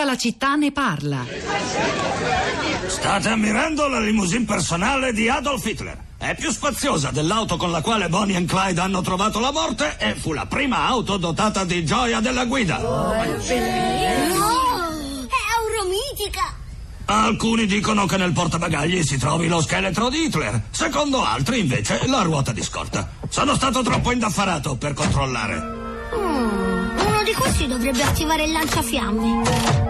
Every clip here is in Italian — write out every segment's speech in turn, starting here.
Tutta la città ne parla. State ammirando la limousine personale di Adolf Hitler. È più spaziosa dell'auto con la quale Bonnie e Clyde hanno trovato la morte e fu la prima auto dotata di gioia della guida. No, è euromitica. Alcuni dicono che nel portabagagli si trovi lo scheletro di Hitler, secondo altri invece la ruota di scorta. Sono stato troppo indaffarato per controllare. Mm, uno di questi dovrebbe attivare il lanciafiamme.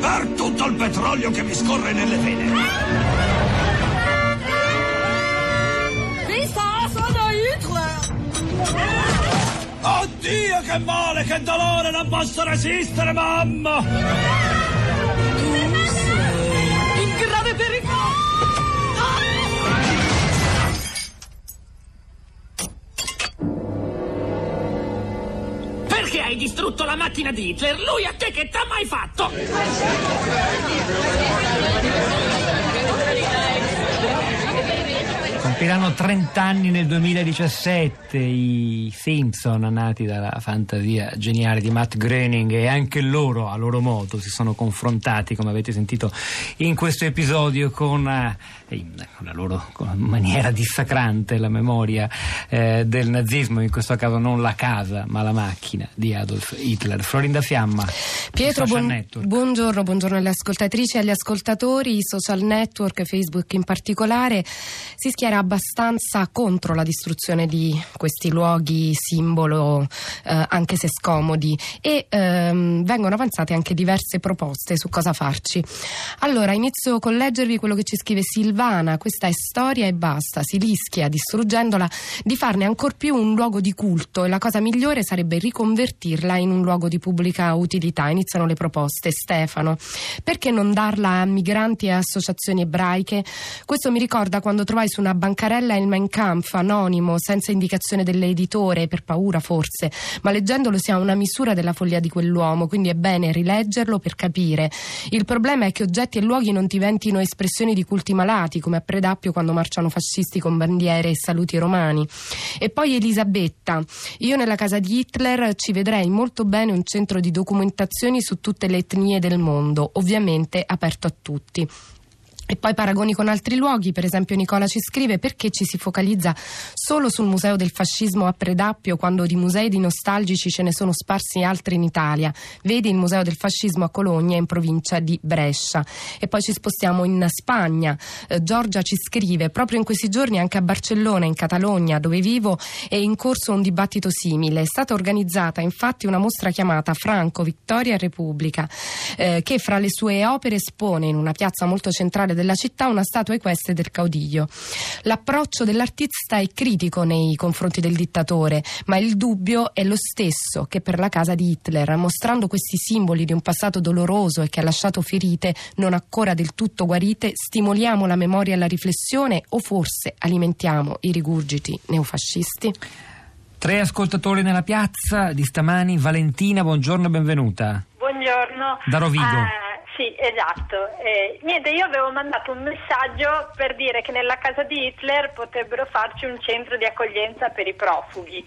Per tutto il petrolio che mi scorre nelle vene. Vista, sono Hitler! Oddio, che male, che dolore, non posso resistere, mamma! Distrutto la macchina di Hitler? Lui a te che t'ha mai fatto? Compiranno 30 anni nel 2017 i Simpson nati dalla fantasia geniale di Matt Groening e anche loro a loro modo si sono confrontati come avete sentito in questo episodio con, eh, in- con la loro con maniera dissacrante la memoria eh, del nazismo in questo caso non la casa ma la macchina di Adolf Hitler Florinda Fiamma Pietro, buon- buongiorno, buongiorno alle ascoltatrici e agli ascoltatori. I social network, Facebook in particolare, si schiera abbastanza contro la distruzione di questi luoghi simbolo, eh, anche se scomodi, e ehm, vengono avanzate anche diverse proposte su cosa farci. Allora, inizio con leggervi quello che ci scrive Silvana. Questa è storia e basta. Si rischia, distruggendola, di farne ancor più un luogo di culto e la cosa migliore sarebbe riconvertirla in un luogo di pubblica utilità. Iniziano le proposte. Stefano, perché non darla a migranti e associazioni ebraiche? Questo mi ricorda quando trovai su una bancarella il Mein Kampf anonimo, senza indicazione dell'editore, per paura forse, ma leggendolo si ha una misura della follia di quell'uomo, quindi è bene rileggerlo per capire. Il problema è che oggetti e luoghi non diventino espressioni di culti malati, come a Predappio quando marciano fascisti con bandiere e saluti romani. E poi Elisabetta, io nella casa di Hitler ci vedrei molto bene un centro di documentazioni su tutte le etnie del mondo, ovviamente aperto a tutti. E poi paragoni con altri luoghi, per esempio Nicola ci scrive perché ci si focalizza solo sul museo del fascismo a Predappio quando di musei di nostalgici ce ne sono sparsi altri in Italia. Vedi il museo del fascismo a Cologna in provincia di Brescia. E poi ci spostiamo in Spagna. Eh, Giorgia ci scrive proprio in questi giorni anche a Barcellona, in Catalogna, dove vivo, è in corso un dibattito simile. È stata organizzata infatti una mostra chiamata Franco, Vittoria e Repubblica, eh, che fra le sue opere espone in una piazza molto centrale della città una statua equestre del caudiglio. L'approccio dell'artista è critico nei confronti del dittatore, ma il dubbio è lo stesso che per la casa di Hitler, mostrando questi simboli di un passato doloroso e che ha lasciato ferite non ancora del tutto guarite, stimoliamo la memoria e la riflessione o forse alimentiamo i rigurgiti neofascisti? tre ascoltatori nella piazza di stamani Valentina buongiorno e benvenuta Buongiorno. Da Rovigo. Eh, sì, esatto. Eh, niente, io avevo mandato un messaggio per dire che nella casa di Hitler potrebbero farci un centro di accoglienza per i profughi.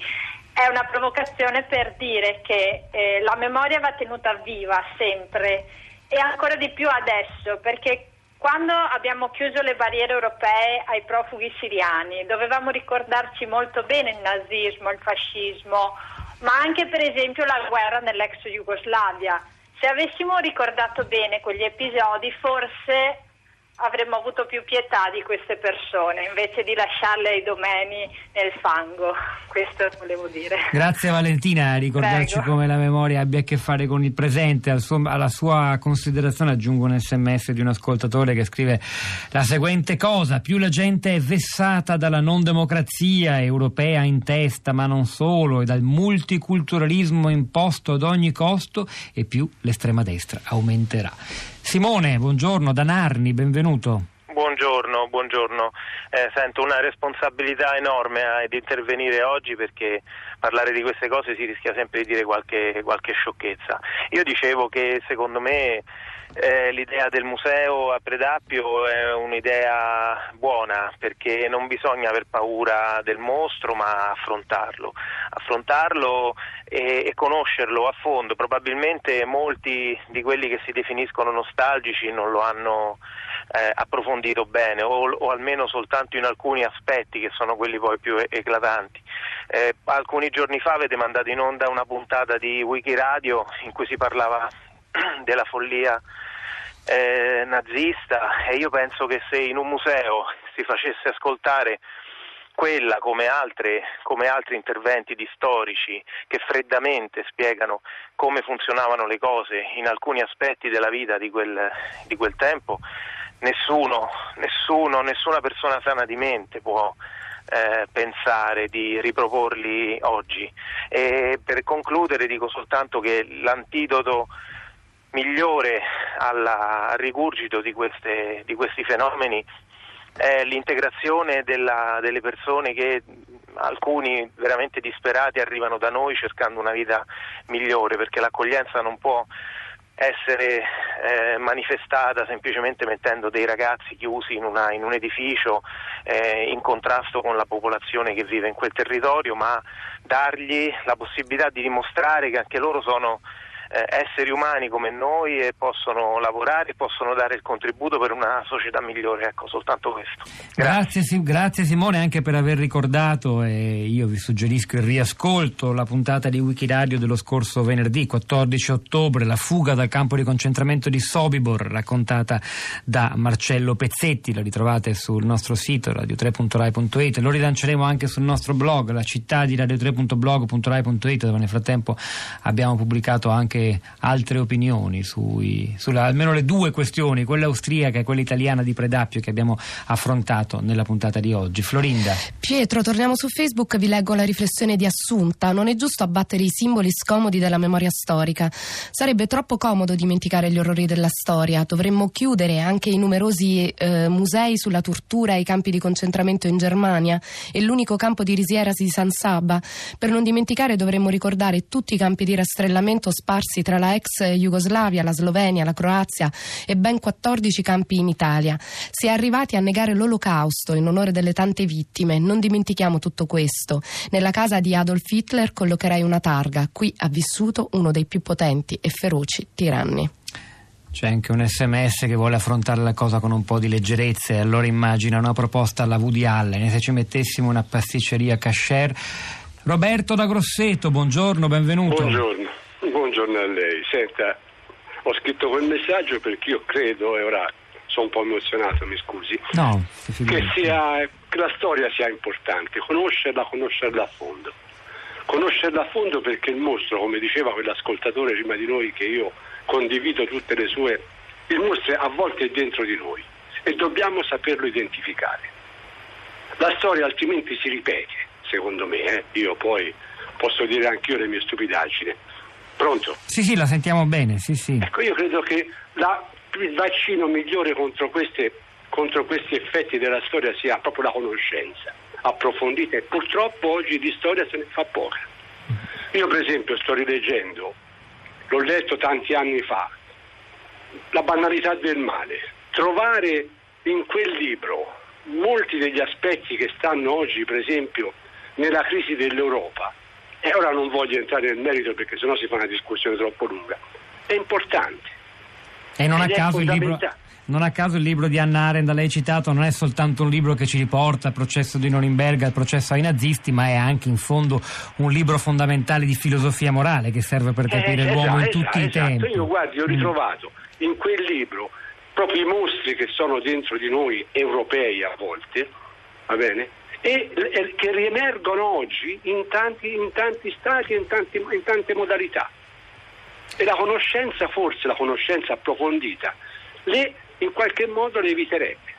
È una provocazione per dire che eh, la memoria va tenuta viva sempre e ancora di più adesso, perché quando abbiamo chiuso le barriere europee ai profughi siriani, dovevamo ricordarci molto bene il nazismo, il fascismo, ma anche per esempio la guerra nell'ex Jugoslavia. Se avessimo ricordato bene quegli episodi, forse avremmo avuto più pietà di queste persone invece di lasciarle ai domeni nel fango. Questo volevo dire. Grazie Valentina, a ricordarci Prego. come la memoria abbia a che fare con il presente. Al suo- alla sua considerazione aggiungo un sms di un ascoltatore che scrive la seguente cosa: più la gente è vessata dalla non democrazia europea in testa, ma non solo, e dal multiculturalismo imposto ad ogni costo, e più l'estrema destra aumenterà. Simone, buongiorno, da Narni, benvenuto. Buongiorno, buongiorno. Eh, sento una responsabilità enorme ad intervenire oggi perché parlare di queste cose si rischia sempre di dire qualche, qualche sciocchezza. Io dicevo che secondo me eh, l'idea del museo a Predappio è un'idea buona perché non bisogna aver paura del mostro ma affrontarlo, affrontarlo e, e conoscerlo a fondo. Probabilmente molti di quelli che si definiscono nostalgici non lo hanno eh, approfondito bene o, o, almeno soltanto in alcuni aspetti che sono quelli poi più eclatanti. Eh, alcuni giorni fa avete mandato in onda una puntata di Wikiradio in cui si parlava della follia eh, nazista e io penso che se in un museo si facesse ascoltare quella come, altre, come, altri interventi di storici che freddamente spiegano come funzionavano le cose in alcuni aspetti della vita di quel, di quel tempo, nessuno, nessuno, nessuna persona sana di mente può eh, pensare di riproporli oggi. E per concludere dico soltanto che l'antidoto migliore al rigurgito di, queste, di, questi fenomeni è l'integrazione della, delle persone che alcuni veramente disperati arrivano da noi cercando una vita migliore perché l'accoglienza non può essere eh, manifestata semplicemente mettendo dei ragazzi chiusi in, una, in un edificio eh, in contrasto con la popolazione che vive in quel territorio, ma dargli la possibilità di dimostrare che anche loro sono eh, esseri umani come noi e possono lavorare e possono dare il contributo per una società migliore. Ecco, soltanto questo. Grazie, grazie, grazie Simone anche per aver ricordato e io vi suggerisco il riascolto, la puntata di Wikiradio dello scorso venerdì 14 ottobre, la fuga dal campo di concentramento di Sobibor raccontata da Marcello Pezzetti, la ritrovate sul nostro sito radio3.rai.it, lo rilanceremo anche sul nostro blog, la città di radio3.blog.rai.it dove nel frattempo abbiamo pubblicato anche altre opinioni sui, sulle, almeno le due questioni, quella austriaca e quella italiana di Predappio che abbiamo affrontato nella puntata di oggi. Florinda. Pietro, torniamo su Facebook, vi leggo la riflessione di Assunta. Non è giusto abbattere i simboli scomodi della memoria storica. Sarebbe troppo comodo dimenticare gli orrori della storia. Dovremmo chiudere anche i numerosi eh, musei sulla tortura e i campi di concentramento in Germania e l'unico campo di risiera di San Saba. Per non dimenticare dovremmo ricordare tutti i campi di rastrellamento sparsi sparsi tra la ex Jugoslavia, la Slovenia, la Croazia e ben 14 campi in Italia. Si è arrivati a negare l'olocausto in onore delle tante vittime. Non dimentichiamo tutto questo. Nella casa di Adolf Hitler collocherei una targa. Qui ha vissuto uno dei più potenti e feroci tiranni. C'è anche un sms che vuole affrontare la cosa con un po' di leggerezza e allora immagina una proposta alla Woody Allen. E se ci mettessimo una pasticceria cashier. Roberto da Grosseto, buongiorno, benvenuto. Buongiorno. Buongiorno a lei. Senta, ho scritto quel messaggio perché io credo, e ora sono un po' emozionato, mi scusi, no, che, sia, che la storia sia importante, conoscerla, conoscerla a fondo. Conoscerla a fondo perché il mostro, come diceva quell'ascoltatore prima di noi, che io condivido tutte le sue, il mostro a volte è dentro di noi e dobbiamo saperlo identificare. La storia altrimenti si ripete, secondo me, eh? io poi posso dire anch'io le mie stupidaggini Pronto? Sì, sì, la sentiamo bene, sì, sì. Ecco, io credo che la, il vaccino migliore contro, queste, contro questi effetti della storia sia proprio la conoscenza approfondita e purtroppo oggi di storia se ne fa poca. Io per esempio sto rileggendo, l'ho letto tanti anni fa, La banalità del male. Trovare in quel libro molti degli aspetti che stanno oggi per esempio nella crisi dell'Europa e ora non voglio entrare nel merito perché sennò si fa una discussione troppo lunga. È importante. E non a, libro, non a, caso il libro, di Anna Arendt da lei citato non è soltanto un libro che ci riporta al processo di Norimberga, al processo ai nazisti, ma è anche in fondo un libro fondamentale di filosofia morale che serve per capire eh, l'uomo esatto, in tutti esatto, i tempi. Io guardi, ho mm. ritrovato mm. in quel libro proprio i mostri che sono dentro di noi europei a volte, va bene? e, e che riemergono oggi in tanti, in tanti stati e in, in tante modalità. E la conoscenza, forse la conoscenza approfondita, le, in qualche modo le eviterebbe.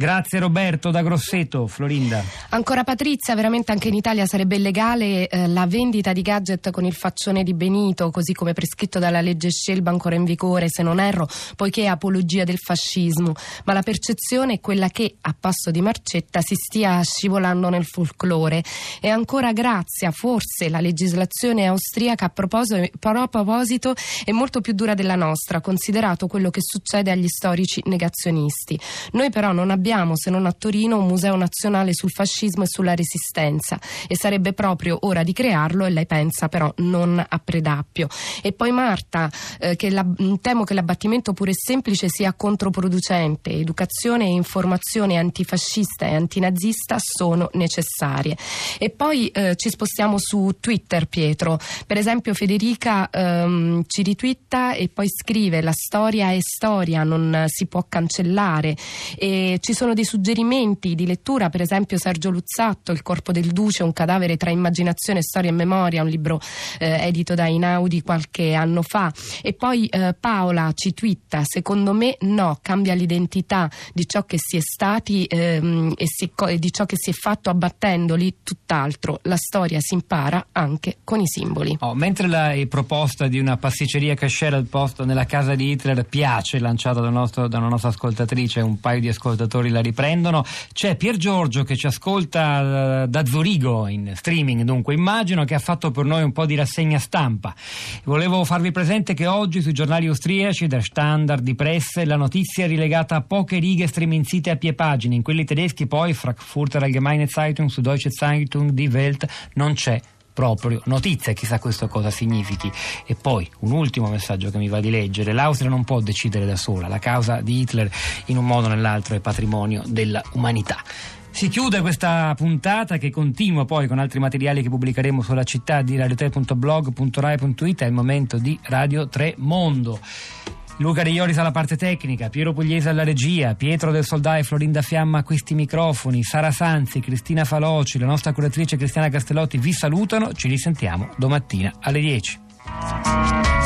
Grazie Roberto da Grosseto, Florinda. Ancora Patrizia, veramente anche in Italia sarebbe illegale eh, la vendita di gadget con il faccione di Benito, così come prescritto dalla legge Scelba ancora in vigore, se non erro, poiché è apologia del fascismo. Ma la percezione è quella che a passo di marcetta si stia scivolando nel folklore. E ancora Grazia, forse la legislazione austriaca a proposito è molto più dura della nostra, considerato quello che succede agli storici negazionisti. Noi però non abbiamo, se non a Torino, un museo nazionale sul fascismo e sulla resistenza e sarebbe proprio ora di crearlo e lei pensa però non a Predappio. E poi Marta, eh, che la, temo che l'abbattimento pure e semplice sia controproducente, educazione e informazione antifascista e antinazista sono necessarie. E poi eh, ci spostiamo su Twitter, Pietro. Per esempio Federica ehm, ci ritwitta e poi scrive la storia è storia, non si può cancellare. E ci sono dei suggerimenti di lettura, per esempio Sergio Luzzatto, Il corpo del duce, un cadavere tra immaginazione, storia e memoria, un libro eh, edito da Inaudi qualche anno fa. E poi eh, Paola ci twitta, secondo me no, cambia l'identità di ciò che si è stati ehm, e, si, di ciò che si è fatto abbattendoli, tutt'altro. La storia si impara anche con i simboli. Oh, mentre la proposta di una pasticceria cashier al posto nella casa di Hitler piace, lanciata da, da una nostra ascoltatrice, un paio di ascoltatori la riprendono, c'è Pier Giorgio che ci ascolta eh, da Zurigo in streaming, dunque immagino che ha fatto per noi un po' di rassegna stampa. Volevo farvi presente che oggi sui giornali austriaci, der Standard di Presse, la notizia è rilegata a poche righe streminzite a pie pagine, in quelli tedeschi poi Frankfurter Allgemeine Zeitung, Süddeutsche Zeitung, Die Welt non c'è proprio notizia, chissà questo cosa significhi. E poi un ultimo messaggio che mi va di leggere, l'Austria non può decidere da sola, la causa di Hitler in un modo o nell'altro è patrimonio dell'umanità. Si chiude questa puntata che continua poi con altri materiali che pubblicheremo sulla città di radio3.blog.rai.it, è il momento di Radio 3 Mondo. Luca Ioris alla parte tecnica, Piero Pugliese alla regia, Pietro del Soldai, Florinda Fiamma a questi microfoni, Sara Sanzi, Cristina Faloci, la nostra curatrice Cristiana Castellotti vi salutano, ci risentiamo domattina alle 10.